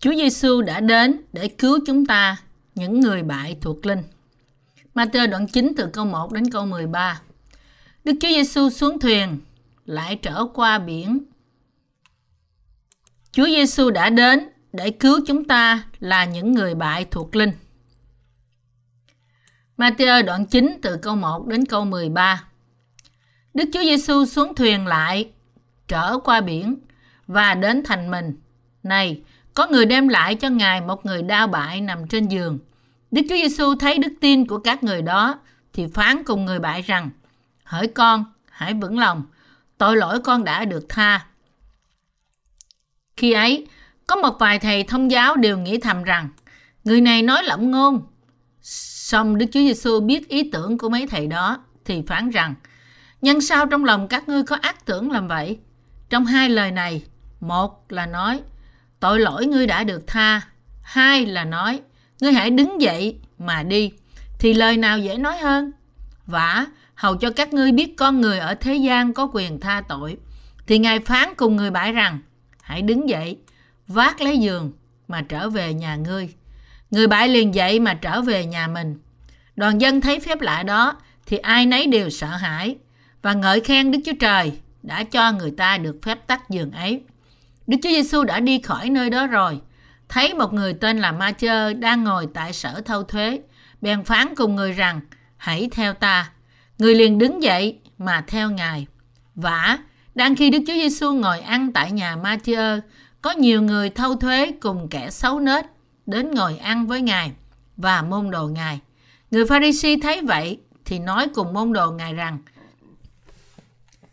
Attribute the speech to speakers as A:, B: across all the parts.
A: Chúa Giêsu đã đến để cứu chúng ta, những người bại thuộc linh. Matthew đoạn 9 từ câu 1 đến câu 13. Đức Chúa Giêsu xuống thuyền, lại trở qua biển. Chúa Giêsu đã đến để cứu chúng ta là những người bại thuộc linh. Matthew đoạn 9 từ câu 1 đến câu 13. Đức Chúa Giêsu xuống thuyền lại, trở qua biển và đến thành mình. Này, có người đem lại cho Ngài một người đau bại nằm trên giường. Đức Chúa Giêsu thấy đức tin của các người đó thì phán cùng người bại rằng: Hỡi con, hãy vững lòng, tội lỗi con đã được tha. Khi ấy, có một vài thầy thông giáo đều nghĩ thầm rằng người này nói lỏng ngôn. Xong Đức Chúa Giêsu biết ý tưởng của mấy thầy đó thì phán rằng nhân sao trong lòng các ngươi có ác tưởng làm vậy? Trong hai lời này, một là nói tội lỗi ngươi đã được tha, hai là nói ngươi hãy đứng dậy mà đi. Thì lời nào dễ nói hơn? Vả, hầu cho các ngươi biết con người ở thế gian có quyền tha tội. Thì Ngài phán cùng người bãi rằng, hãy đứng dậy, vác lấy giường mà trở về nhà ngươi. Người bãi liền dậy mà trở về nhà mình. Đoàn dân thấy phép lạ đó thì ai nấy đều sợ hãi và ngợi khen Đức Chúa Trời đã cho người ta được phép tắt giường ấy. Đức Chúa Giêsu đã đi khỏi nơi đó rồi, thấy một người tên là Ma Chơ đang ngồi tại sở thâu thuế, bèn phán cùng người rằng, hãy theo ta. Người liền đứng dậy mà theo Ngài. Vả, đang khi Đức Chúa Giêsu ngồi ăn tại nhà Ma Chơ, có nhiều người thâu thuế cùng kẻ xấu nết đến ngồi ăn với Ngài và môn đồ Ngài. Người Pharisee thấy vậy thì nói cùng môn đồ Ngài rằng,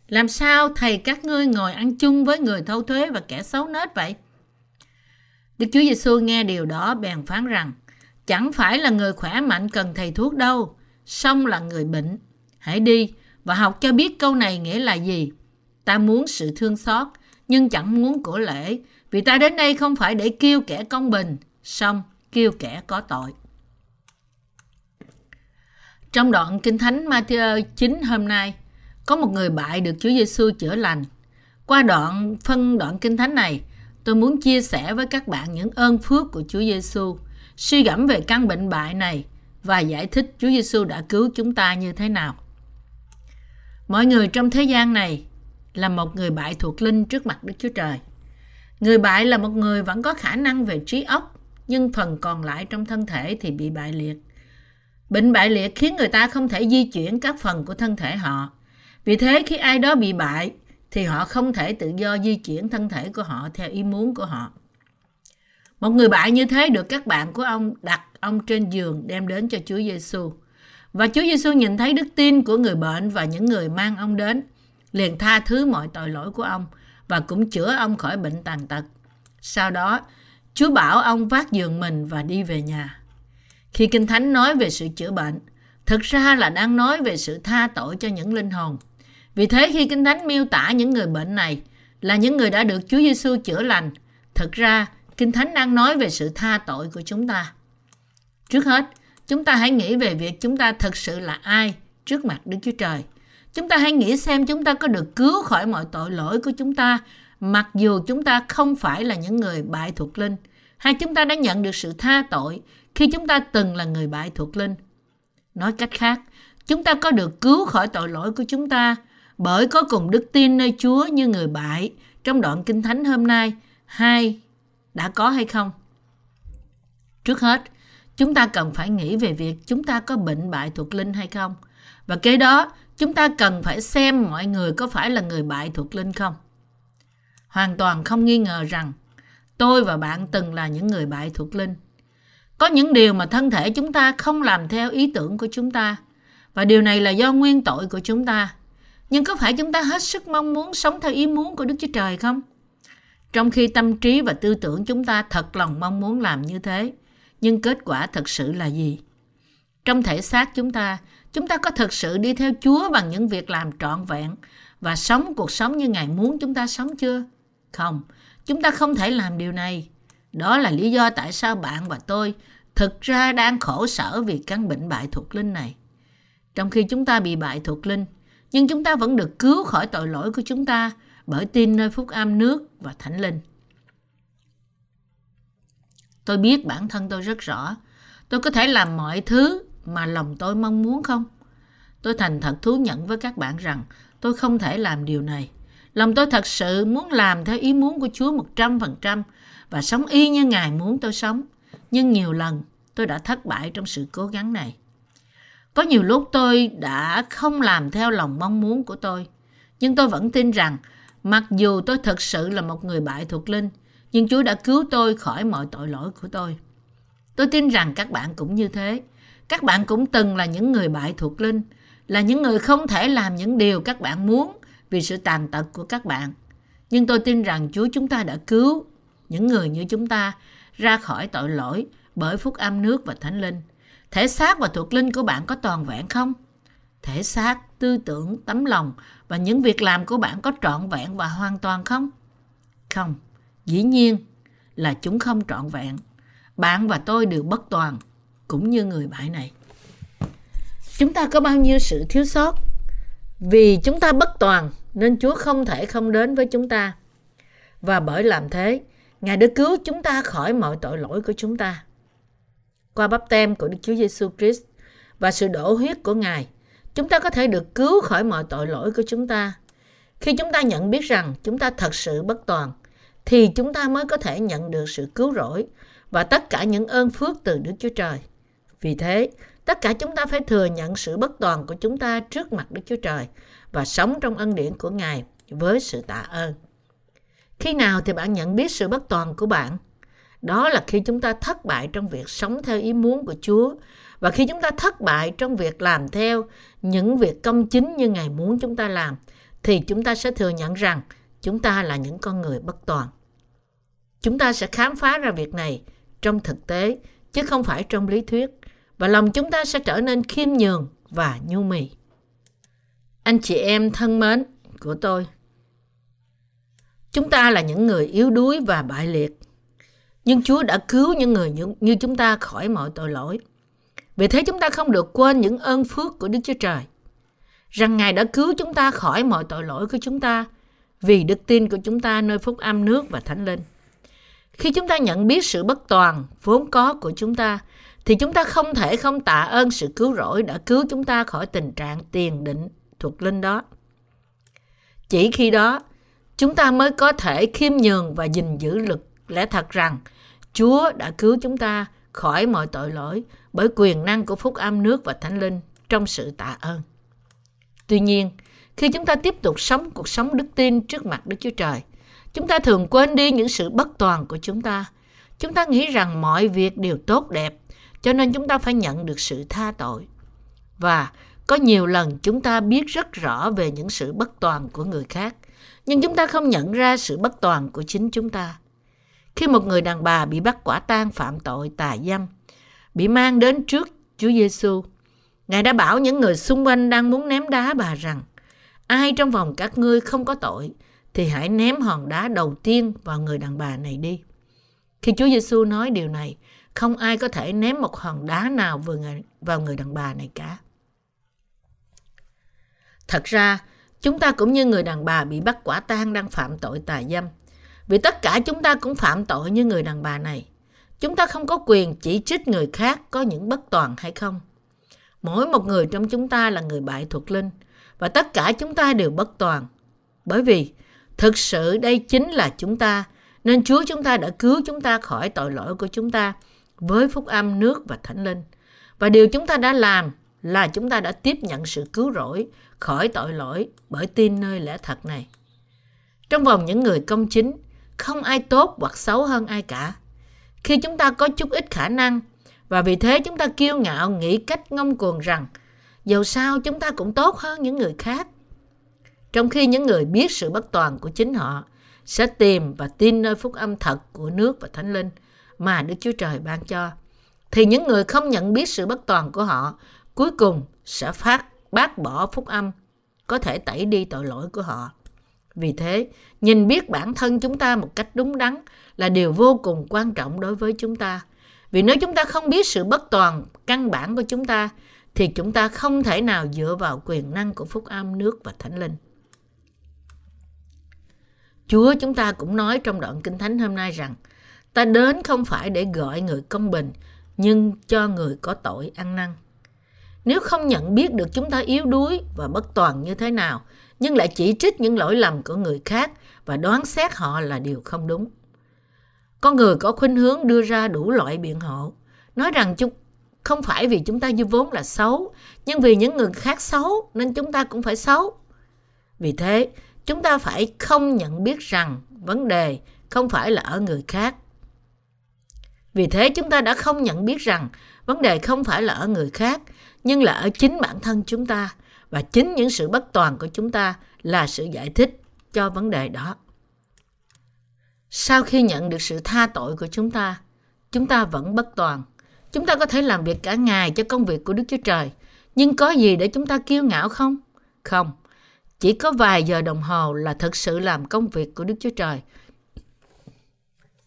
A: làm sao thầy các ngươi ngồi ăn chung với người thâu thuế và kẻ xấu nết vậy? Đức Chúa Giêsu nghe điều đó bèn phán rằng, chẳng phải là người khỏe mạnh cần thầy thuốc đâu, song là người bệnh. Hãy đi và học cho biết câu này nghĩa là gì. Ta muốn sự thương xót, nhưng chẳng muốn của lễ, vì ta đến đây không phải để kêu kẻ công bình, song kêu kẻ có tội. Trong đoạn Kinh Thánh Matthew 9 hôm nay, có một người bại được Chúa Giêsu chữa lành. Qua đoạn phân đoạn Kinh Thánh này, tôi muốn chia sẻ với các bạn những ơn phước của Chúa Giêsu, suy gẫm về căn bệnh bại này và giải thích Chúa Giêsu đã cứu chúng ta như thế nào. Mọi người trong thế gian này là một người bại thuộc linh trước mặt Đức Chúa Trời. Người bại là một người vẫn có khả năng về trí óc, nhưng phần còn lại trong thân thể thì bị bại liệt. Bệnh bại liệt khiến người ta không thể di chuyển các phần của thân thể họ. Vì thế khi ai đó bị bại thì họ không thể tự do di chuyển thân thể của họ theo ý muốn của họ. Một người bại như thế được các bạn của ông đặt ông trên giường đem đến cho Chúa Giêsu. Và Chúa Giêsu nhìn thấy đức tin của người bệnh và những người mang ông đến, liền tha thứ mọi tội lỗi của ông và cũng chữa ông khỏi bệnh tàn tật. Sau đó, Chúa bảo ông vác giường mình và đi về nhà. Khi Kinh Thánh nói về sự chữa bệnh, thực ra là đang nói về sự tha tội cho những linh hồn. Vì thế khi Kinh Thánh miêu tả những người bệnh này là những người đã được Chúa Giêsu chữa lành, thực ra Kinh Thánh đang nói về sự tha tội của chúng ta. Trước hết, chúng ta hãy nghĩ về việc chúng ta thực sự là ai trước mặt Đức Chúa Trời. Chúng ta hãy nghĩ xem chúng ta có được cứu khỏi mọi tội lỗi của chúng ta mặc dù chúng ta không phải là những người bại thuộc linh hay chúng ta đã nhận được sự tha tội khi chúng ta từng là người bại thuộc linh. Nói cách khác, chúng ta có được cứu khỏi tội lỗi của chúng ta bởi có cùng đức tin nơi Chúa như người bại trong đoạn Kinh Thánh hôm nay hai đã có hay không? Trước hết, chúng ta cần phải nghĩ về việc chúng ta có bệnh bại thuộc linh hay không. Và kế đó, chúng ta cần phải xem mọi người có phải là người bại thuộc linh không. Hoàn toàn không nghi ngờ rằng tôi và bạn từng là những người bại thuộc linh. Có những điều mà thân thể chúng ta không làm theo ý tưởng của chúng ta. Và điều này là do nguyên tội của chúng ta. Nhưng có phải chúng ta hết sức mong muốn sống theo ý muốn của Đức Chúa Trời không? Trong khi tâm trí và tư tưởng chúng ta thật lòng mong muốn làm như thế, nhưng kết quả thật sự là gì? Trong thể xác chúng ta, chúng ta có thực sự đi theo Chúa bằng những việc làm trọn vẹn và sống cuộc sống như Ngài muốn chúng ta sống chưa? Không, chúng ta không thể làm điều này. Đó là lý do tại sao bạn và tôi thực ra đang khổ sở vì căn bệnh bại thuộc linh này. Trong khi chúng ta bị bại thuộc linh, nhưng chúng ta vẫn được cứu khỏi tội lỗi của chúng ta bởi tin nơi phúc âm nước và thánh linh. Tôi biết bản thân tôi rất rõ. Tôi có thể làm mọi thứ mà lòng tôi mong muốn không? Tôi thành thật thú nhận với các bạn rằng tôi không thể làm điều này. Lòng tôi thật sự muốn làm theo ý muốn của Chúa 100% và sống y như Ngài muốn tôi sống. Nhưng nhiều lần tôi đã thất bại trong sự cố gắng này. Có nhiều lúc tôi đã không làm theo lòng mong muốn của tôi. Nhưng tôi vẫn tin rằng mặc dù tôi thật sự là một người bại thuộc linh, nhưng Chúa đã cứu tôi khỏi mọi tội lỗi của tôi. Tôi tin rằng các bạn cũng như thế. Các bạn cũng từng là những người bại thuộc linh, là những người không thể làm những điều các bạn muốn vì sự tàn tật của các bạn. Nhưng tôi tin rằng Chúa chúng ta đã cứu những người như chúng ta ra khỏi tội lỗi bởi phúc âm nước và thánh linh. Thể xác và thuộc linh của bạn có toàn vẹn không? Thể xác, tư tưởng, tấm lòng và những việc làm của bạn có trọn vẹn và hoàn toàn không? Không, dĩ nhiên là chúng không trọn vẹn. Bạn và tôi đều bất toàn, cũng như người bại này. Chúng ta có bao nhiêu sự thiếu sót? Vì chúng ta bất toàn nên Chúa không thể không đến với chúng ta. Và bởi làm thế, Ngài đã cứu chúng ta khỏi mọi tội lỗi của chúng ta. Qua bắp tem của Đức Chúa Giêsu Christ và sự đổ huyết của Ngài, chúng ta có thể được cứu khỏi mọi tội lỗi của chúng ta. Khi chúng ta nhận biết rằng chúng ta thật sự bất toàn, thì chúng ta mới có thể nhận được sự cứu rỗi và tất cả những ơn phước từ Đức Chúa Trời. Vì thế, tất cả chúng ta phải thừa nhận sự bất toàn của chúng ta trước mặt Đức Chúa Trời và sống trong ân điển của Ngài với sự tạ ơn. Khi nào thì bạn nhận biết sự bất toàn của bạn? Đó là khi chúng ta thất bại trong việc sống theo ý muốn của Chúa và khi chúng ta thất bại trong việc làm theo những việc công chính như Ngài muốn chúng ta làm thì chúng ta sẽ thừa nhận rằng chúng ta là những con người bất toàn. Chúng ta sẽ khám phá ra việc này trong thực tế chứ không phải trong lý thuyết và lòng chúng ta sẽ trở nên khiêm nhường và nhu mì. Anh chị em thân mến của tôi, chúng ta là những người yếu đuối và bại liệt. Nhưng Chúa đã cứu những người như, như chúng ta khỏi mọi tội lỗi. Vì thế chúng ta không được quên những ơn phước của Đức Chúa Trời. Rằng Ngài đã cứu chúng ta khỏi mọi tội lỗi của chúng ta vì đức tin của chúng ta nơi phúc âm nước và thánh linh. Khi chúng ta nhận biết sự bất toàn vốn có của chúng ta, thì chúng ta không thể không tạ ơn sự cứu rỗi đã cứu chúng ta khỏi tình trạng tiền định thuộc linh đó. Chỉ khi đó, chúng ta mới có thể khiêm nhường và gìn giữ lực lẽ thật rằng Chúa đã cứu chúng ta khỏi mọi tội lỗi bởi quyền năng của phúc âm nước và thánh linh trong sự tạ ơn. Tuy nhiên, khi chúng ta tiếp tục sống cuộc sống đức tin trước mặt Đức Chúa Trời, chúng ta thường quên đi những sự bất toàn của chúng ta. Chúng ta nghĩ rằng mọi việc đều tốt đẹp, cho nên chúng ta phải nhận được sự tha tội. Và có nhiều lần chúng ta biết rất rõ về những sự bất toàn của người khác, nhưng chúng ta không nhận ra sự bất toàn của chính chúng ta. Khi một người đàn bà bị bắt quả tang phạm tội tà dâm, bị mang đến trước Chúa Giêsu, Ngài đã bảo những người xung quanh đang muốn ném đá bà rằng ai trong vòng các ngươi không có tội thì hãy ném hòn đá đầu tiên vào người đàn bà này đi. Khi Chúa Giêsu nói điều này, không ai có thể ném một hòn đá nào vào người, vào người đàn bà này cả. Thật ra, chúng ta cũng như người đàn bà bị bắt quả tang đang phạm tội tà dâm. Vì tất cả chúng ta cũng phạm tội như người đàn bà này. Chúng ta không có quyền chỉ trích người khác có những bất toàn hay không. Mỗi một người trong chúng ta là người bại thuộc linh và tất cả chúng ta đều bất toàn. Bởi vì thực sự đây chính là chúng ta nên Chúa chúng ta đã cứu chúng ta khỏi tội lỗi của chúng ta với phúc âm nước và thánh linh. Và điều chúng ta đã làm là chúng ta đã tiếp nhận sự cứu rỗi khỏi tội lỗi bởi tin nơi lẽ thật này. Trong vòng những người công chính, không ai tốt hoặc xấu hơn ai cả. Khi chúng ta có chút ít khả năng và vì thế chúng ta kiêu ngạo nghĩ cách ngông cuồng rằng dầu sao chúng ta cũng tốt hơn những người khác. Trong khi những người biết sự bất toàn của chính họ sẽ tìm và tin nơi phúc âm thật của nước và thánh linh mà Đức Chúa Trời ban cho, thì những người không nhận biết sự bất toàn của họ cuối cùng sẽ phát bác bỏ phúc âm, có thể tẩy đi tội lỗi của họ. Vì thế, nhìn biết bản thân chúng ta một cách đúng đắn là điều vô cùng quan trọng đối với chúng ta. Vì nếu chúng ta không biết sự bất toàn căn bản của chúng ta, thì chúng ta không thể nào dựa vào quyền năng của phúc âm nước và thánh linh. Chúa chúng ta cũng nói trong đoạn Kinh Thánh hôm nay rằng Ta đến không phải để gọi người công bình, nhưng cho người có tội ăn năn. Nếu không nhận biết được chúng ta yếu đuối và bất toàn như thế nào, nhưng lại chỉ trích những lỗi lầm của người khác và đoán xét họ là điều không đúng. Con người có khuynh hướng đưa ra đủ loại biện hộ, nói rằng chúng không phải vì chúng ta như vốn là xấu, nhưng vì những người khác xấu nên chúng ta cũng phải xấu. Vì thế, chúng ta phải không nhận biết rằng vấn đề không phải là ở người khác. Vì thế chúng ta đã không nhận biết rằng vấn đề không phải là ở người khác, nhưng là ở chính bản thân chúng ta và chính những sự bất toàn của chúng ta là sự giải thích cho vấn đề đó. Sau khi nhận được sự tha tội của chúng ta, chúng ta vẫn bất toàn. Chúng ta có thể làm việc cả ngày cho công việc của Đức Chúa Trời, nhưng có gì để chúng ta kiêu ngạo không? Không, chỉ có vài giờ đồng hồ là thực sự làm công việc của Đức Chúa Trời.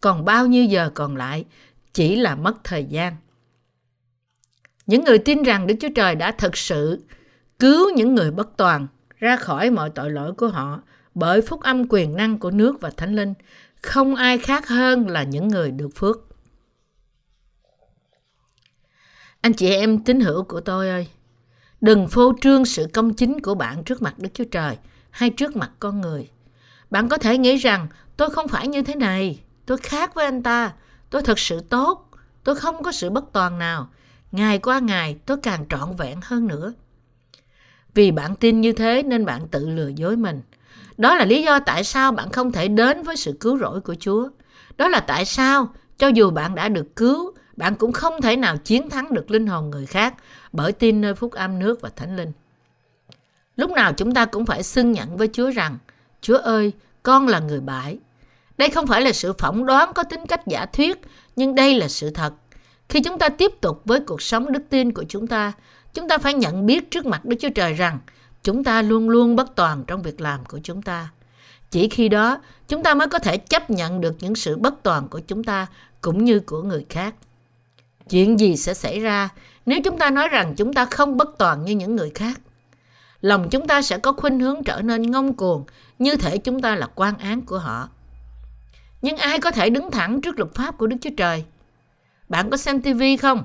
A: Còn bao nhiêu giờ còn lại chỉ là mất thời gian. Những người tin rằng Đức Chúa Trời đã thực sự cứu những người bất toàn ra khỏi mọi tội lỗi của họ bởi phúc âm quyền năng của nước và thánh linh, không ai khác hơn là những người được phước. Anh chị em tín hữu của tôi ơi, đừng phô trương sự công chính của bạn trước mặt Đức Chúa Trời hay trước mặt con người. Bạn có thể nghĩ rằng tôi không phải như thế này, tôi khác với anh ta, tôi thật sự tốt, tôi không có sự bất toàn nào. Ngày qua ngày tôi càng trọn vẹn hơn nữa. Vì bạn tin như thế nên bạn tự lừa dối mình. Đó là lý do tại sao bạn không thể đến với sự cứu rỗi của Chúa. Đó là tại sao cho dù bạn đã được cứu, bạn cũng không thể nào chiến thắng được linh hồn người khác bởi tin nơi phúc âm nước và thánh linh. Lúc nào chúng ta cũng phải xưng nhận với Chúa rằng, Chúa ơi, con là người bại. Đây không phải là sự phỏng đoán có tính cách giả thuyết, nhưng đây là sự thật. Khi chúng ta tiếp tục với cuộc sống đức tin của chúng ta, chúng ta phải nhận biết trước mặt Đức Chúa Trời rằng chúng ta luôn luôn bất toàn trong việc làm của chúng ta. Chỉ khi đó, chúng ta mới có thể chấp nhận được những sự bất toàn của chúng ta cũng như của người khác. Chuyện gì sẽ xảy ra nếu chúng ta nói rằng chúng ta không bất toàn như những người khác? Lòng chúng ta sẽ có khuynh hướng trở nên ngông cuồng, như thể chúng ta là quan án của họ. Nhưng ai có thể đứng thẳng trước luật pháp của Đức Chúa Trời? Bạn có xem TV không?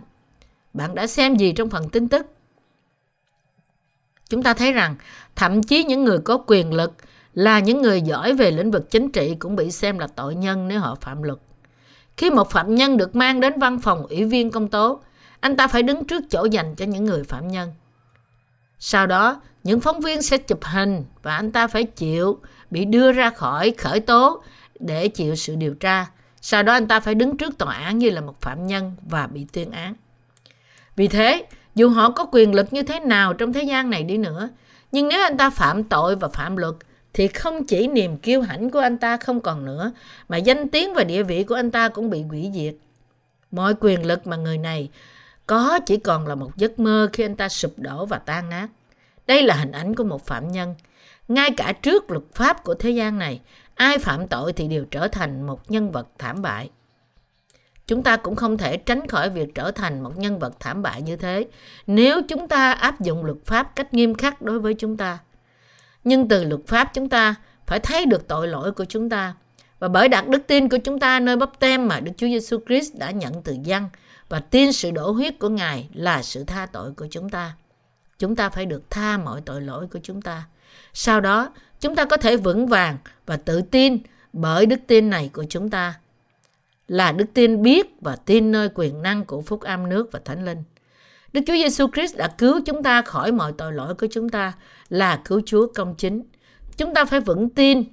A: Bạn đã xem gì trong phần tin tức? Chúng ta thấy rằng thậm chí những người có quyền lực là những người giỏi về lĩnh vực chính trị cũng bị xem là tội nhân nếu họ phạm luật. Khi một phạm nhân được mang đến văn phòng ủy viên công tố, anh ta phải đứng trước chỗ dành cho những người phạm nhân. Sau đó, những phóng viên sẽ chụp hình và anh ta phải chịu bị đưa ra khỏi khởi tố để chịu sự điều tra. Sau đó anh ta phải đứng trước tòa án như là một phạm nhân và bị tuyên án. Vì thế, dù họ có quyền lực như thế nào trong thế gian này đi nữa, nhưng nếu anh ta phạm tội và phạm luật, thì không chỉ niềm kiêu hãnh của anh ta không còn nữa, mà danh tiếng và địa vị của anh ta cũng bị hủy diệt. Mọi quyền lực mà người này có chỉ còn là một giấc mơ khi anh ta sụp đổ và tan nát. Đây là hình ảnh của một phạm nhân. Ngay cả trước luật pháp của thế gian này, ai phạm tội thì đều trở thành một nhân vật thảm bại. Chúng ta cũng không thể tránh khỏi việc trở thành một nhân vật thảm bại như thế nếu chúng ta áp dụng luật pháp cách nghiêm khắc đối với chúng ta. Nhưng từ luật pháp chúng ta phải thấy được tội lỗi của chúng ta. Và bởi đặt đức tin của chúng ta nơi bắp tem mà Đức Chúa Giêsu Christ đã nhận từ dân và tin sự đổ huyết của Ngài là sự tha tội của chúng ta. Chúng ta phải được tha mọi tội lỗi của chúng ta. Sau đó, chúng ta có thể vững vàng và tự tin bởi đức tin này của chúng ta là đức tin biết và tin nơi quyền năng của phúc âm nước và thánh linh. Đức Chúa Giêsu Christ đã cứu chúng ta khỏi mọi tội lỗi của chúng ta là cứu Chúa công chính. Chúng ta phải vững tin,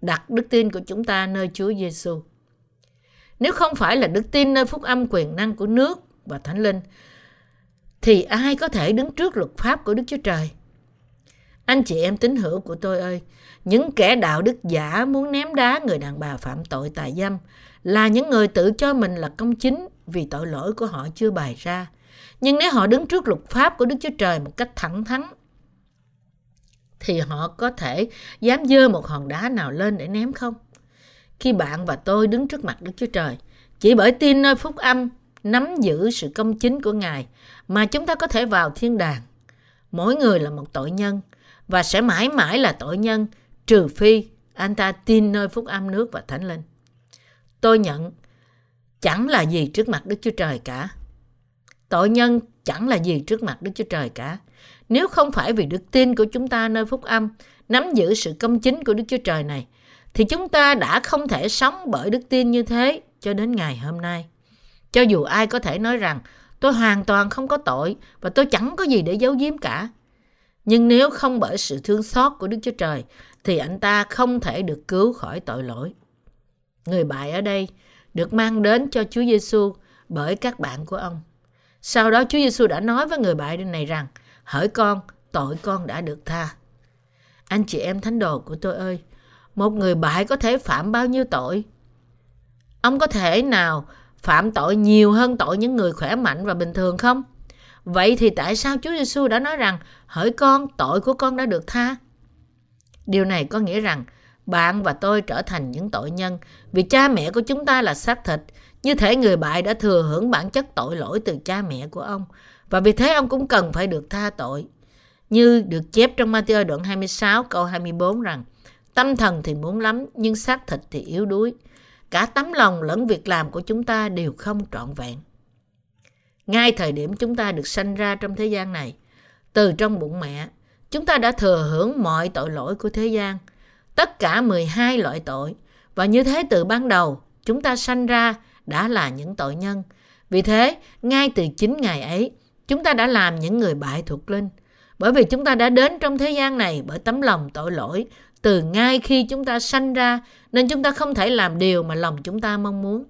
A: đặt đức tin của chúng ta nơi Chúa Giêsu. Nếu không phải là đức tin nơi phúc âm quyền năng của nước và thánh linh, thì ai có thể đứng trước luật pháp của Đức Chúa Trời? Anh chị em tín hữu của tôi ơi, những kẻ đạo đức giả muốn ném đá người đàn bà phạm tội tà dâm là những người tự cho mình là công chính vì tội lỗi của họ chưa bày ra. Nhưng nếu họ đứng trước luật pháp của Đức Chúa Trời một cách thẳng thắn, thì họ có thể dám dơ một hòn đá nào lên để ném không? Khi bạn và tôi đứng trước mặt Đức Chúa Trời, chỉ bởi tin nơi phúc âm, nắm giữ sự công chính của Ngài mà chúng ta có thể vào thiên đàng. Mỗi người là một tội nhân và sẽ mãi mãi là tội nhân trừ phi anh ta tin nơi phúc âm nước và thánh linh. Tôi nhận chẳng là gì trước mặt Đức Chúa Trời cả. Tội nhân chẳng là gì trước mặt Đức Chúa Trời cả. Nếu không phải vì đức tin của chúng ta nơi phúc âm, nắm giữ sự công chính của Đức Chúa Trời này, thì chúng ta đã không thể sống bởi đức tin như thế cho đến ngày hôm nay. Cho dù ai có thể nói rằng tôi hoàn toàn không có tội và tôi chẳng có gì để giấu giếm cả. Nhưng nếu không bởi sự thương xót của Đức Chúa Trời thì anh ta không thể được cứu khỏi tội lỗi. Người bại ở đây được mang đến cho Chúa Giêsu bởi các bạn của ông. Sau đó Chúa Giêsu đã nói với người bại này rằng Hỡi con, tội con đã được tha. Anh chị em thánh đồ của tôi ơi, một người bại có thể phạm bao nhiêu tội? Ông có thể nào phạm tội nhiều hơn tội những người khỏe mạnh và bình thường không? Vậy thì tại sao Chúa Giêsu đã nói rằng hỡi con, tội của con đã được tha? Điều này có nghĩa rằng bạn và tôi trở thành những tội nhân vì cha mẹ của chúng ta là xác thịt. Như thể người bại đã thừa hưởng bản chất tội lỗi từ cha mẹ của ông. Và vì thế ông cũng cần phải được tha tội. Như được chép trong Matthew đoạn 26 câu 24 rằng Tâm thần thì muốn lắm nhưng xác thịt thì yếu đuối. Cả tấm lòng lẫn việc làm của chúng ta đều không trọn vẹn. Ngay thời điểm chúng ta được sanh ra trong thế gian này, từ trong bụng mẹ, chúng ta đã thừa hưởng mọi tội lỗi của thế gian, tất cả 12 loại tội. Và như thế từ ban đầu, chúng ta sanh ra đã là những tội nhân. Vì thế, ngay từ chính ngày ấy, chúng ta đã làm những người bại thuộc linh. Bởi vì chúng ta đã đến trong thế gian này bởi tấm lòng tội lỗi từ ngay khi chúng ta sanh ra nên chúng ta không thể làm điều mà lòng chúng ta mong muốn.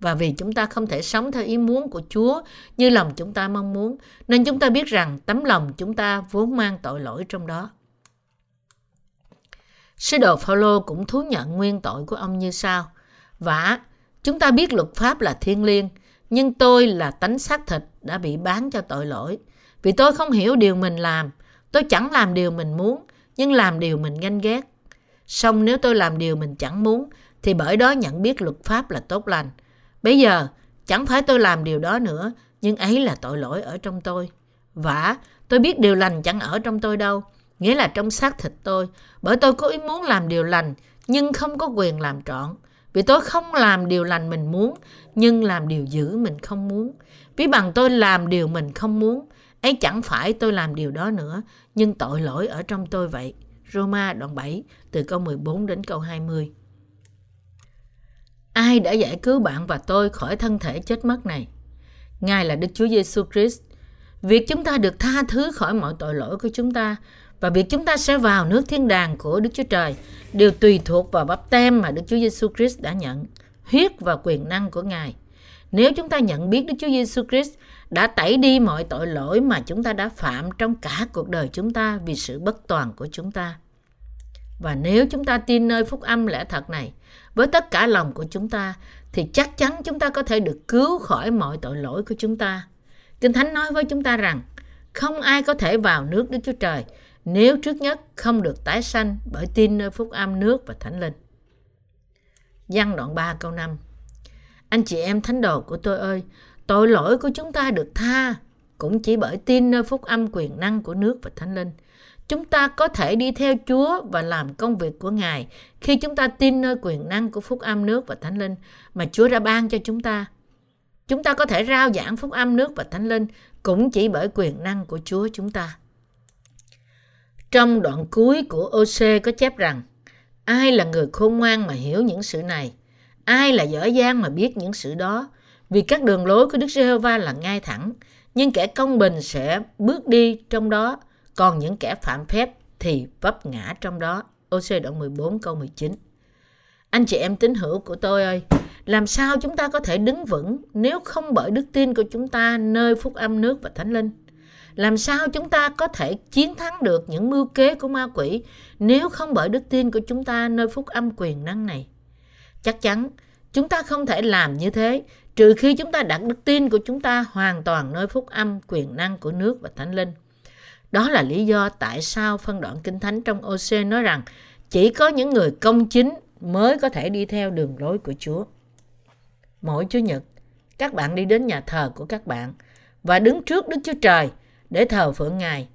A: Và vì chúng ta không thể sống theo ý muốn của Chúa như lòng chúng ta mong muốn, nên chúng ta biết rằng tấm lòng chúng ta vốn mang tội lỗi trong đó. Sứ đồ Phaolô cũng thú nhận nguyên tội của ông như sau: Vả, chúng ta biết luật pháp là thiên liêng, nhưng tôi là tánh xác thịt đã bị bán cho tội lỗi. Vì tôi không hiểu điều mình làm, tôi chẳng làm điều mình muốn, nhưng làm điều mình ganh ghét. Song nếu tôi làm điều mình chẳng muốn, thì bởi đó nhận biết luật pháp là tốt lành. Bây giờ, chẳng phải tôi làm điều đó nữa, nhưng ấy là tội lỗi ở trong tôi. Vả, tôi biết điều lành chẳng ở trong tôi đâu, nghĩa là trong xác thịt tôi, bởi tôi có ý muốn làm điều lành, nhưng không có quyền làm trọn. Vì tôi không làm điều lành mình muốn, nhưng làm điều dữ mình không muốn. Vì bằng tôi làm điều mình không muốn, ấy chẳng phải tôi làm điều đó nữa, nhưng tội lỗi ở trong tôi vậy. Roma đoạn 7 từ câu 14 đến câu 20. Ai đã giải cứu bạn và tôi khỏi thân thể chết mất này? Ngài là Đức Chúa Giêsu Christ. Việc chúng ta được tha thứ khỏi mọi tội lỗi của chúng ta và việc chúng ta sẽ vào nước thiên đàng của Đức Chúa Trời đều tùy thuộc vào bắp tem mà Đức Chúa Giêsu Christ đã nhận, huyết và quyền năng của Ngài. Nếu chúng ta nhận biết Đức Chúa Giêsu Christ đã tẩy đi mọi tội lỗi mà chúng ta đã phạm trong cả cuộc đời chúng ta vì sự bất toàn của chúng ta. Và nếu chúng ta tin nơi phúc âm lẽ thật này với tất cả lòng của chúng ta thì chắc chắn chúng ta có thể được cứu khỏi mọi tội lỗi của chúng ta. Kinh Thánh nói với chúng ta rằng không ai có thể vào nước Đức Chúa Trời nếu trước nhất không được tái sanh bởi tin nơi phúc âm nước và thánh linh. Văn đoạn 3 câu 5 Anh chị em thánh đồ của tôi ơi, tội lỗi của chúng ta được tha cũng chỉ bởi tin nơi phúc âm quyền năng của nước và thánh linh. Chúng ta có thể đi theo Chúa và làm công việc của Ngài khi chúng ta tin nơi quyền năng của phúc âm nước và thánh linh mà Chúa đã ban cho chúng ta. Chúng ta có thể rao giảng phúc âm nước và thánh linh cũng chỉ bởi quyền năng của Chúa chúng ta. Trong đoạn cuối của OC có chép rằng Ai là người khôn ngoan mà hiểu những sự này? Ai là dở dang mà biết những sự đó? Vì các đường lối của Đức Giê-hô-va là ngay thẳng, nhưng kẻ công bình sẽ bước đi trong đó, còn những kẻ phạm phép thì vấp ngã trong đó. OC đoạn 14 câu 19 Anh chị em tín hữu của tôi ơi, làm sao chúng ta có thể đứng vững nếu không bởi đức tin của chúng ta nơi phúc âm nước và thánh linh? Làm sao chúng ta có thể chiến thắng được những mưu kế của ma quỷ nếu không bởi đức tin của chúng ta nơi phúc âm quyền năng này? Chắc chắn chúng ta không thể làm như thế trừ khi chúng ta đặt đức tin của chúng ta hoàn toàn nơi phúc âm quyền năng của nước và thánh linh. Đó là lý do tại sao phân đoạn kinh thánh trong OC nói rằng chỉ có những người công chính mới có thể đi theo đường lối của Chúa. Mỗi Chủ nhật, các bạn đi đến nhà thờ của các bạn và đứng trước Đức Chúa Trời để thờ phượng Ngài.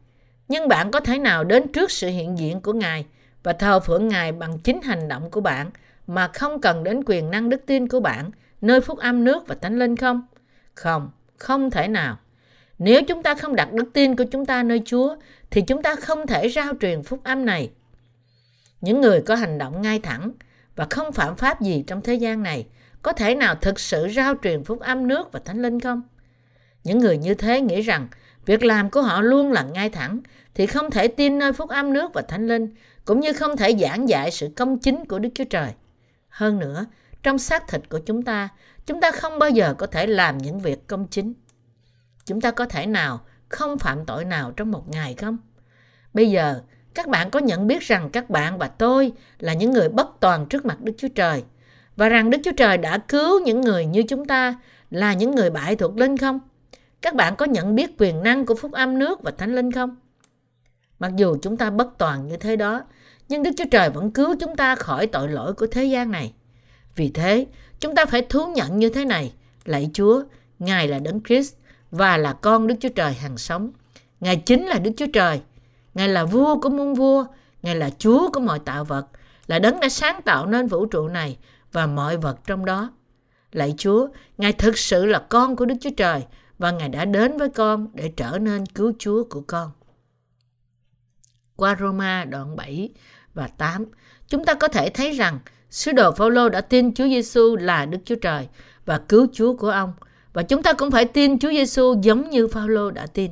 A: Nhưng bạn có thể nào đến trước sự hiện diện của Ngài và thờ phượng Ngài bằng chính hành động của bạn mà không cần đến quyền năng đức tin của bạn nơi phúc âm nước và thánh linh không? Không, không thể nào. Nếu chúng ta không đặt đức tin của chúng ta nơi Chúa, thì chúng ta không thể rao truyền phúc âm này. Những người có hành động ngay thẳng và không phạm pháp gì trong thế gian này có thể nào thực sự rao truyền phúc âm nước và thánh linh không? Những người như thế nghĩ rằng việc làm của họ luôn là ngay thẳng thì không thể tin nơi phúc âm nước và thánh linh cũng như không thể giảng dạy sự công chính của Đức Chúa Trời. Hơn nữa, trong xác thịt của chúng ta, chúng ta không bao giờ có thể làm những việc công chính. Chúng ta có thể nào không phạm tội nào trong một ngày không? Bây giờ, các bạn có nhận biết rằng các bạn và tôi là những người bất toàn trước mặt Đức Chúa Trời và rằng Đức Chúa Trời đã cứu những người như chúng ta là những người bại thuộc linh không? Các bạn có nhận biết quyền năng của phúc âm nước và thánh linh không? Mặc dù chúng ta bất toàn như thế đó, nhưng Đức Chúa Trời vẫn cứu chúng ta khỏi tội lỗi của thế gian này. Vì thế, chúng ta phải thú nhận như thế này. Lạy Chúa, Ngài là Đấng Christ và là con Đức Chúa Trời hàng sống. Ngài chính là Đức Chúa Trời. Ngài là vua của muôn vua. Ngài là Chúa của mọi tạo vật. Là Đấng đã sáng tạo nên vũ trụ này và mọi vật trong đó. Lạy Chúa, Ngài thực sự là con của Đức Chúa Trời và Ngài đã đến với con để trở nên cứu Chúa của con. Qua Roma đoạn 7 và 8, chúng ta có thể thấy rằng sứ đồ Phaolô đã tin Chúa Giêsu là Đức Chúa Trời và cứu Chúa của ông và chúng ta cũng phải tin Chúa Giêsu giống như Phaolô đã tin.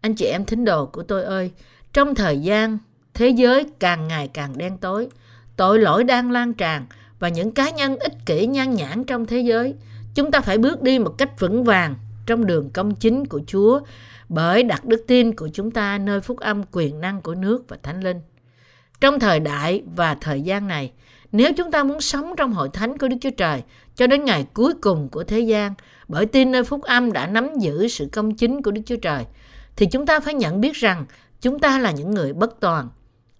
A: Anh chị em thính đồ của tôi ơi, trong thời gian thế giới càng ngày càng đen tối, tội lỗi đang lan tràn và những cá nhân ích kỷ nhan nhản trong thế giới, chúng ta phải bước đi một cách vững vàng trong đường công chính của Chúa bởi đặt đức tin của chúng ta nơi phúc âm quyền năng của nước và thánh linh. Trong thời đại và thời gian này, nếu chúng ta muốn sống trong hội thánh của Đức Chúa Trời cho đến ngày cuối cùng của thế gian, bởi tin nơi phúc âm đã nắm giữ sự công chính của Đức Chúa Trời, thì chúng ta phải nhận biết rằng chúng ta là những người bất toàn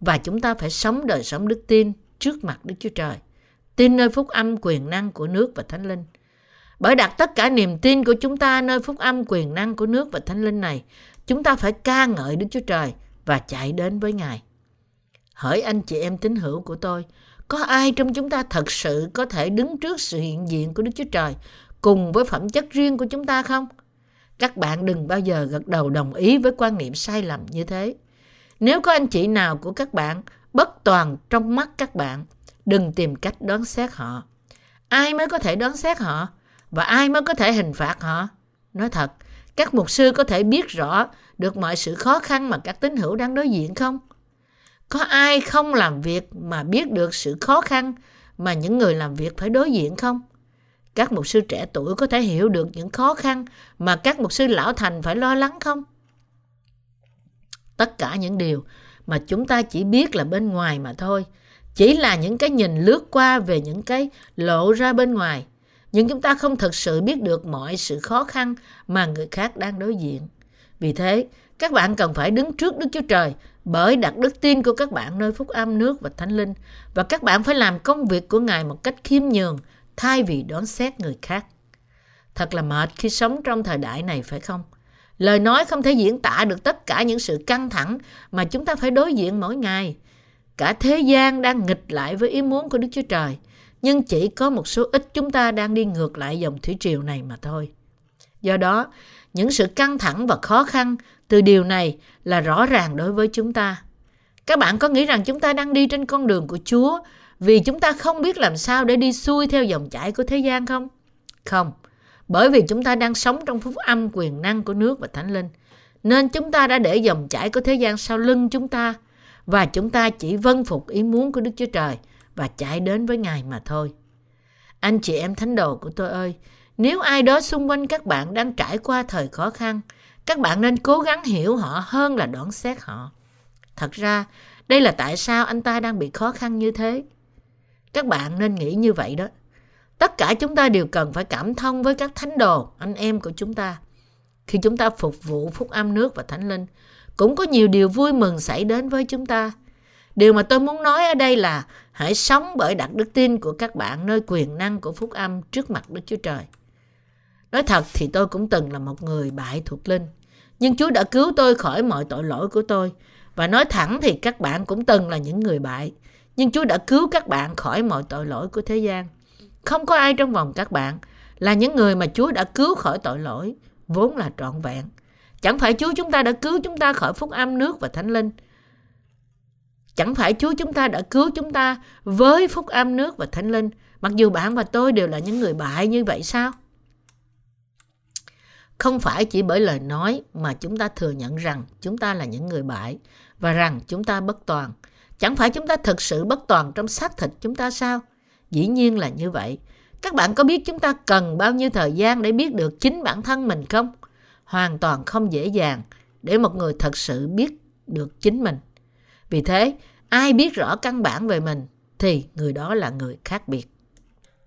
A: và chúng ta phải sống đời sống đức tin trước mặt Đức Chúa Trời. Tin nơi phúc âm quyền năng của nước và thánh linh. Bởi đặt tất cả niềm tin của chúng ta nơi phúc âm quyền năng của nước và thánh linh này, chúng ta phải ca ngợi Đức Chúa Trời và chạy đến với Ngài. Hỡi anh chị em tín hữu của tôi, có ai trong chúng ta thật sự có thể đứng trước sự hiện diện của Đức Chúa Trời cùng với phẩm chất riêng của chúng ta không? Các bạn đừng bao giờ gật đầu đồng ý với quan niệm sai lầm như thế. Nếu có anh chị nào của các bạn bất toàn trong mắt các bạn, đừng tìm cách đoán xét họ. Ai mới có thể đoán xét họ? Và ai mới có thể hình phạt họ? Nói thật, các mục sư có thể biết rõ được mọi sự khó khăn mà các tín hữu đang đối diện không? Có ai không làm việc mà biết được sự khó khăn mà những người làm việc phải đối diện không? Các mục sư trẻ tuổi có thể hiểu được những khó khăn mà các mục sư lão thành phải lo lắng không? Tất cả những điều mà chúng ta chỉ biết là bên ngoài mà thôi. Chỉ là những cái nhìn lướt qua về những cái lộ ra bên ngoài. Nhưng chúng ta không thật sự biết được mọi sự khó khăn mà người khác đang đối diện. Vì thế, các bạn cần phải đứng trước Đức Chúa Trời bởi đặt đức tin của các bạn nơi phúc âm nước và thánh linh và các bạn phải làm công việc của Ngài một cách khiêm nhường thay vì đoán xét người khác. Thật là mệt khi sống trong thời đại này phải không? Lời nói không thể diễn tả được tất cả những sự căng thẳng mà chúng ta phải đối diện mỗi ngày. Cả thế gian đang nghịch lại với ý muốn của Đức Chúa Trời, nhưng chỉ có một số ít chúng ta đang đi ngược lại dòng thủy triều này mà thôi. Do đó, những sự căng thẳng và khó khăn từ điều này là rõ ràng đối với chúng ta. Các bạn có nghĩ rằng chúng ta đang đi trên con đường của Chúa vì chúng ta không biết làm sao để đi xuôi theo dòng chảy của thế gian không? Không, bởi vì chúng ta đang sống trong phúc âm quyền năng của nước và thánh linh. Nên chúng ta đã để dòng chảy của thế gian sau lưng chúng ta và chúng ta chỉ vâng phục ý muốn của Đức Chúa Trời và chạy đến với Ngài mà thôi. Anh chị em thánh đồ của tôi ơi, nếu ai đó xung quanh các bạn đang trải qua thời khó khăn, các bạn nên cố gắng hiểu họ hơn là đoán xét họ. Thật ra, đây là tại sao anh ta đang bị khó khăn như thế. Các bạn nên nghĩ như vậy đó. Tất cả chúng ta đều cần phải cảm thông với các thánh đồ, anh em của chúng ta. Khi chúng ta phục vụ phúc âm nước và thánh linh, cũng có nhiều điều vui mừng xảy đến với chúng ta. Điều mà tôi muốn nói ở đây là hãy sống bởi đặt đức tin của các bạn nơi quyền năng của phúc âm trước mặt Đức Chúa Trời. Nói thật thì tôi cũng từng là một người bại thuộc linh. Nhưng Chúa đã cứu tôi khỏi mọi tội lỗi của tôi. Và nói thẳng thì các bạn cũng từng là những người bại. Nhưng Chúa đã cứu các bạn khỏi mọi tội lỗi của thế gian. Không có ai trong vòng các bạn là những người mà Chúa đã cứu khỏi tội lỗi, vốn là trọn vẹn. Chẳng phải Chúa chúng ta đã cứu chúng ta khỏi phúc âm nước và thánh linh. Chẳng phải Chúa chúng ta đã cứu chúng ta với phúc âm nước và thánh linh, mặc dù bạn và tôi đều là những người bại như vậy sao? Không phải chỉ bởi lời nói mà chúng ta thừa nhận rằng chúng ta là những người bại và rằng chúng ta bất toàn. Chẳng phải chúng ta thực sự bất toàn trong xác thịt chúng ta sao? Dĩ nhiên là như vậy. Các bạn có biết chúng ta cần bao nhiêu thời gian để biết được chính bản thân mình không? Hoàn toàn không dễ dàng để một người thật sự biết được chính mình. Vì thế, ai biết rõ căn bản về mình thì người đó là người khác biệt.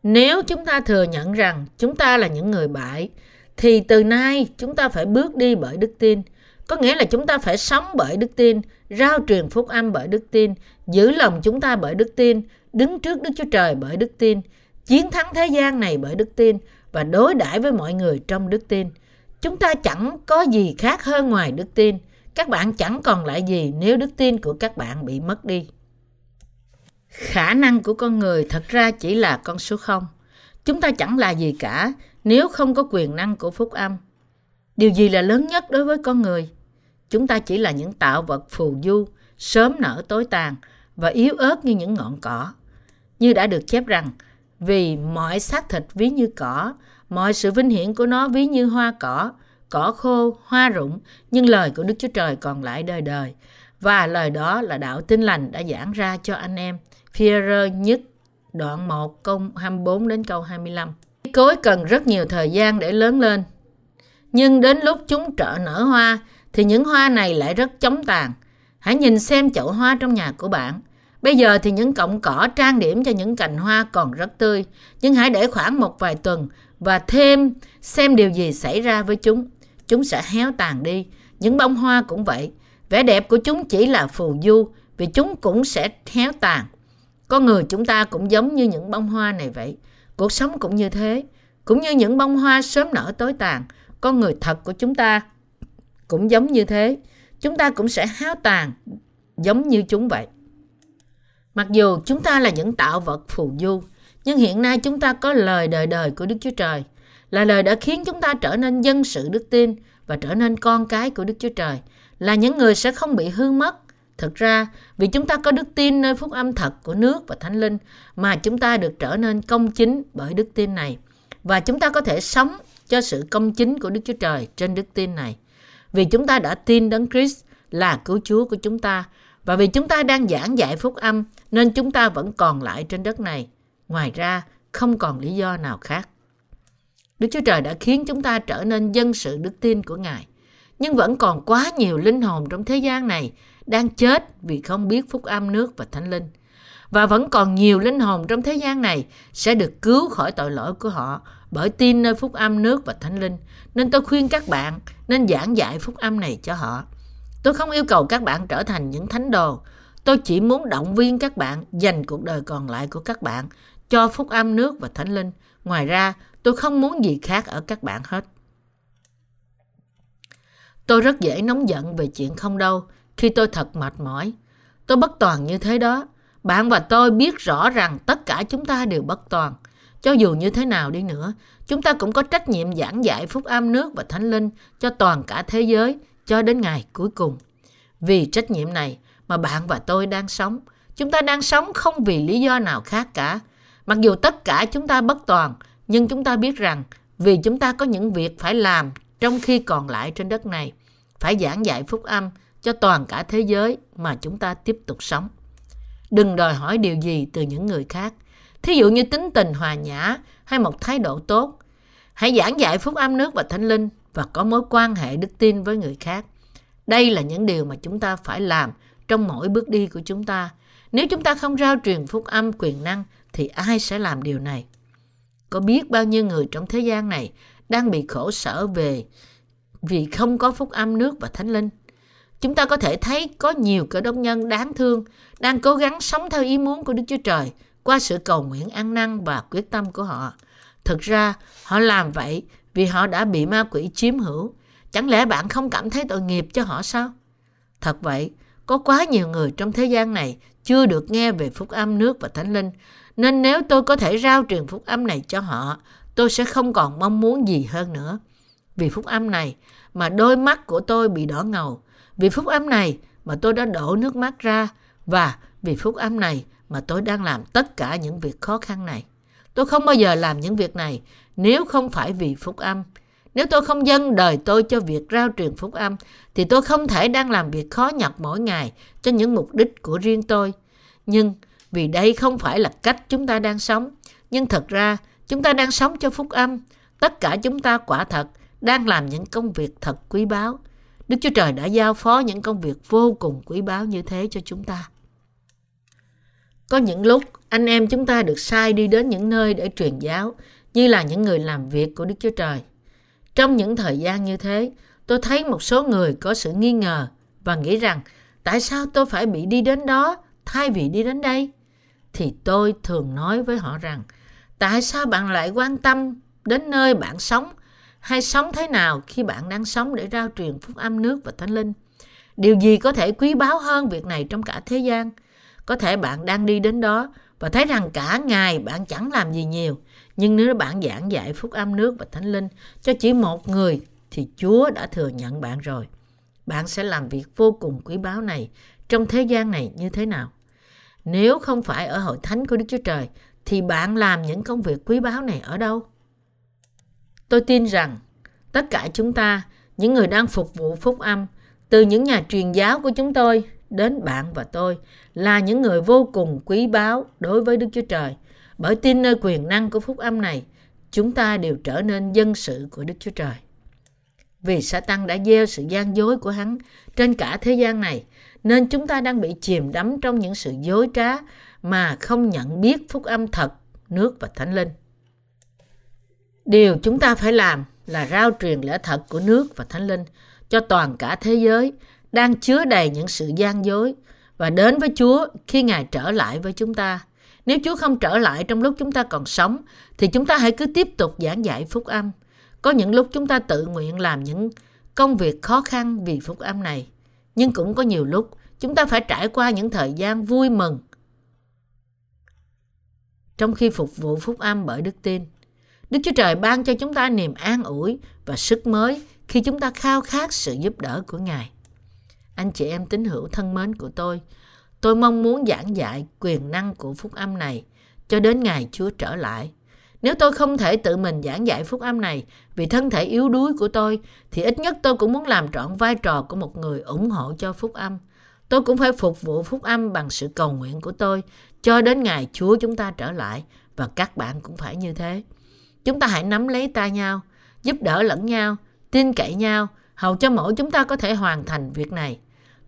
A: Nếu chúng ta thừa nhận rằng chúng ta là những người bại, thì từ nay chúng ta phải bước đi bởi đức tin. Có nghĩa là chúng ta phải sống bởi đức tin, rao truyền phúc âm bởi đức tin, giữ lòng chúng ta bởi đức tin, đứng trước Đức Chúa Trời bởi đức tin, chiến thắng thế gian này bởi đức tin và đối đãi với mọi người trong đức tin. Chúng ta chẳng có gì khác hơn ngoài đức tin. Các bạn chẳng còn lại gì nếu đức tin của các bạn bị mất đi. Khả năng của con người thật ra chỉ là con số 0. Chúng ta chẳng là gì cả nếu không có quyền năng của phúc âm. Điều gì là lớn nhất đối với con người? Chúng ta chỉ là những tạo vật phù du, sớm nở tối tàn và yếu ớt như những ngọn cỏ. Như đã được chép rằng, vì mọi xác thịt ví như cỏ, mọi sự vinh hiển của nó ví như hoa cỏ, cỏ khô, hoa rụng, nhưng lời của Đức Chúa Trời còn lại đời đời. Và lời đó là đạo tin lành đã giảng ra cho anh em. Phi-e-rơ nhất đoạn 1 câu 24 đến câu 25. Cối cần rất nhiều thời gian để lớn lên. Nhưng đến lúc chúng trợ nở hoa thì những hoa này lại rất chóng tàn. Hãy nhìn xem chậu hoa trong nhà của bạn. Bây giờ thì những cọng cỏ trang điểm cho những cành hoa còn rất tươi, nhưng hãy để khoảng một vài tuần và thêm xem điều gì xảy ra với chúng. Chúng sẽ héo tàn đi. Những bông hoa cũng vậy. Vẻ đẹp của chúng chỉ là phù du vì chúng cũng sẽ héo tàn. Con người chúng ta cũng giống như những bông hoa này vậy. Cuộc sống cũng như thế. Cũng như những bông hoa sớm nở tối tàn, con người thật của chúng ta cũng giống như thế. Chúng ta cũng sẽ héo tàn giống như chúng vậy. Mặc dù chúng ta là những tạo vật phù du, nhưng hiện nay chúng ta có lời đời đời của Đức Chúa Trời, là lời đã khiến chúng ta trở nên dân sự đức tin và trở nên con cái của Đức Chúa Trời, là những người sẽ không bị hư mất. Thực ra, vì chúng ta có đức tin nơi phúc âm thật của nước và thánh linh mà chúng ta được trở nên công chính bởi đức tin này. Và chúng ta có thể sống cho sự công chính của Đức Chúa Trời trên đức tin này. Vì chúng ta đã tin đấng Christ là cứu Chúa của chúng ta và vì chúng ta đang giảng dạy phúc âm nên chúng ta vẫn còn lại trên đất này. Ngoài ra, không còn lý do nào khác. Đức Chúa Trời đã khiến chúng ta trở nên dân sự đức tin của Ngài. Nhưng vẫn còn quá nhiều linh hồn trong thế gian này đang chết vì không biết phúc âm nước và thánh linh. Và vẫn còn nhiều linh hồn trong thế gian này sẽ được cứu khỏi tội lỗi của họ bởi tin nơi phúc âm nước và thánh linh. Nên tôi khuyên các bạn nên giảng dạy phúc âm này cho họ. Tôi không yêu cầu các bạn trở thành những thánh đồ. Tôi chỉ muốn động viên các bạn dành cuộc đời còn lại của các bạn cho phúc âm nước và thánh linh. Ngoài ra, tôi không muốn gì khác ở các bạn hết. Tôi rất dễ nóng giận về chuyện không đâu khi tôi thật mệt mỏi. Tôi bất toàn như thế đó. Bạn và tôi biết rõ rằng tất cả chúng ta đều bất toàn. Cho dù như thế nào đi nữa, chúng ta cũng có trách nhiệm giảng dạy phúc âm nước và thánh linh cho toàn cả thế giới cho đến ngày cuối cùng. Vì trách nhiệm này mà bạn và tôi đang sống. Chúng ta đang sống không vì lý do nào khác cả. Mặc dù tất cả chúng ta bất toàn, nhưng chúng ta biết rằng vì chúng ta có những việc phải làm trong khi còn lại trên đất này, phải giảng dạy phúc âm cho toàn cả thế giới mà chúng ta tiếp tục sống. Đừng đòi hỏi điều gì từ những người khác. Thí dụ như tính tình hòa nhã hay một thái độ tốt. Hãy giảng dạy phúc âm nước và thánh linh và có mối quan hệ đức tin với người khác. Đây là những điều mà chúng ta phải làm trong mỗi bước đi của chúng ta. Nếu chúng ta không rao truyền phúc âm quyền năng thì ai sẽ làm điều này? Có biết bao nhiêu người trong thế gian này đang bị khổ sở về vì không có phúc âm nước và thánh linh. Chúng ta có thể thấy có nhiều cơ đốc nhân đáng thương đang cố gắng sống theo ý muốn của Đức Chúa Trời qua sự cầu nguyện ăn năn và quyết tâm của họ. Thực ra, họ làm vậy vì họ đã bị ma quỷ chiếm hữu. Chẳng lẽ bạn không cảm thấy tội nghiệp cho họ sao? Thật vậy, có quá nhiều người trong thế gian này chưa được nghe về phúc âm nước và thánh linh, nên nếu tôi có thể rao truyền phúc âm này cho họ, tôi sẽ không còn mong muốn gì hơn nữa. Vì phúc âm này mà đôi mắt của tôi bị đỏ ngầu. Vì phúc âm này mà tôi đã đổ nước mắt ra. Và vì phúc âm này mà tôi đang làm tất cả những việc khó khăn này. Tôi không bao giờ làm những việc này nếu không phải vì phúc âm. Nếu tôi không dâng đời tôi cho việc rao truyền phúc âm, thì tôi không thể đang làm việc khó nhọc mỗi ngày cho những mục đích của riêng tôi. Nhưng vì đây không phải là cách chúng ta đang sống, nhưng thật ra chúng ta đang sống cho phúc âm. Tất cả chúng ta quả thật đang làm những công việc thật quý báu. Đức Chúa Trời đã giao phó những công việc vô cùng quý báu như thế cho chúng ta. Có những lúc anh em chúng ta được sai đi đến những nơi để truyền giáo, như là những người làm việc của Đức Chúa Trời. Trong những thời gian như thế, tôi thấy một số người có sự nghi ngờ và nghĩ rằng tại sao tôi phải bị đi đến đó thay vì đi đến đây? Thì tôi thường nói với họ rằng, tại sao bạn lại quan tâm đến nơi bạn sống hay sống thế nào khi bạn đang sống để rao truyền phúc âm nước và thánh linh? Điều gì có thể quý báu hơn việc này trong cả thế gian? Có thể bạn đang đi đến đó và thấy rằng cả ngày bạn chẳng làm gì nhiều. Nhưng nếu bạn giảng dạy phúc âm nước và thánh linh cho chỉ một người thì Chúa đã thừa nhận bạn rồi. Bạn sẽ làm việc vô cùng quý báu này trong thế gian này như thế nào? Nếu không phải ở hội thánh của Đức Chúa Trời thì bạn làm những công việc quý báu này ở đâu? Tôi tin rằng tất cả chúng ta, những người đang phục vụ phúc âm, từ những nhà truyền giáo của chúng tôi đến bạn và tôi là những người vô cùng quý báu đối với Đức Chúa Trời. Bởi tin nơi quyền năng của phúc âm này, chúng ta đều trở nên dân sự của Đức Chúa Trời. Vì Satan đã gieo sự gian dối của hắn trên cả thế gian này, nên chúng ta đang bị chìm đắm trong những sự dối trá mà không nhận biết phúc âm thật, nước và thánh linh. Điều chúng ta phải làm là rao truyền lẽ thật của nước và thánh linh cho toàn cả thế giới đang chứa đầy những sự gian dối và đến với Chúa khi Ngài trở lại với chúng ta. Nếu Chúa không trở lại trong lúc chúng ta còn sống, thì chúng ta hãy cứ tiếp tục giảng dạy phúc âm. Có những lúc chúng ta tự nguyện làm những công việc khó khăn vì phúc âm này. Nhưng cũng có nhiều lúc chúng ta phải trải qua những thời gian vui mừng trong khi phục vụ phúc âm bởi đức tin. Đức Chúa Trời ban cho chúng ta niềm an ủi và sức mới khi chúng ta khao khát sự giúp đỡ của Ngài. Anh chị em tín hữu thân mến của tôi, tôi mong muốn giảng dạy quyền năng của phúc âm này cho đến ngày Chúa trở lại. Nếu tôi không thể tự mình giảng dạy phúc âm này vì thân thể yếu đuối của tôi, thì ít nhất tôi cũng muốn làm trọn vai trò của một người ủng hộ cho phúc âm. Tôi cũng phải phục vụ phúc âm bằng sự cầu nguyện của tôi cho đến ngày Chúa chúng ta trở lại và các bạn cũng phải như thế. Chúng ta hãy nắm lấy tay nhau, giúp đỡ lẫn nhau, tin cậy nhau, hầu cho mỗi chúng ta có thể hoàn thành việc này.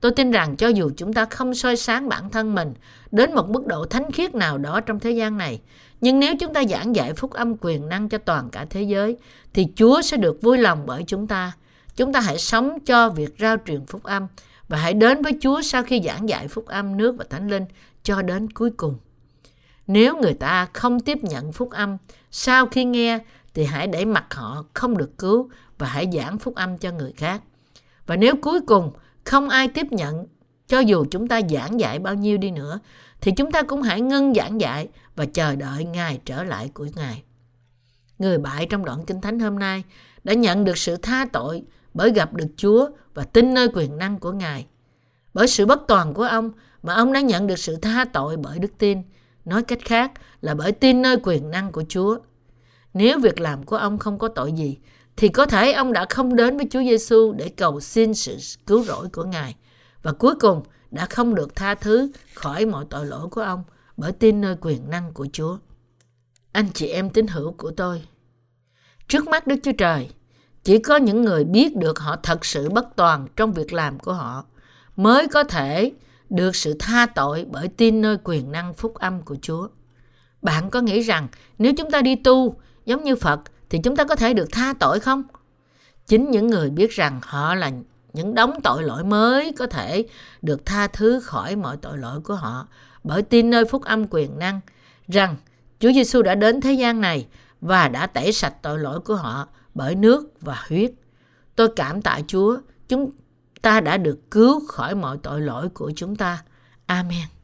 A: Tôi tin rằng cho dù chúng ta không soi sáng bản thân mình đến một mức độ thánh khiết nào đó trong thế gian này, nhưng nếu chúng ta giảng dạy phúc âm quyền năng cho toàn cả thế giới, thì Chúa sẽ được vui lòng bởi chúng ta. Chúng ta hãy sống cho việc rao truyền phúc âm và hãy đến với Chúa sau khi giảng dạy phúc âm nước và thánh linh cho đến cuối cùng. Nếu người ta không tiếp nhận phúc âm sau khi nghe thì hãy để mặc họ không được cứu và hãy giảng phúc âm cho người khác. Và nếu cuối cùng không ai tiếp nhận, cho dù chúng ta giảng dạy bao nhiêu đi nữa, thì chúng ta cũng hãy ngưng giảng dạy và chờ đợi Ngài trở lại của Ngài. Người bại trong đoạn Kinh Thánh hôm nay đã nhận được sự tha tội bởi gặp được Chúa và tin nơi quyền năng của Ngài. Bởi sự bất toàn của ông mà ông đã nhận được sự tha tội bởi đức tin. Nói cách khác là bởi tin nơi quyền năng của Chúa. Nếu việc làm của ông không có tội gì, thì có thể ông đã không đến với Chúa Giêsu để cầu xin sự cứu rỗi của Ngài và cuối cùng đã không được tha thứ khỏi mọi tội lỗi của ông bởi tin nơi quyền năng của Chúa. Anh chị em tín hữu của tôi, trước mắt Đức Chúa Trời, chỉ có những người biết được họ thật sự bất toàn trong việc làm của họ mới có thể được sự tha tội bởi tin nơi quyền năng phúc âm của Chúa. Bạn có nghĩ rằng nếu chúng ta đi tu giống như Phật thì chúng ta có thể được tha tội không? Chính những người biết rằng họ là những đống tội lỗi mới có thể được tha thứ khỏi mọi tội lỗi của họ bởi tin nơi phúc âm quyền năng rằng Chúa Giêsu đã đến thế gian này và đã tẩy sạch tội lỗi của họ bởi nước và huyết. Tôi cảm tạ Chúa, chúng ta đã được cứu khỏi mọi tội lỗi của chúng ta. Amen.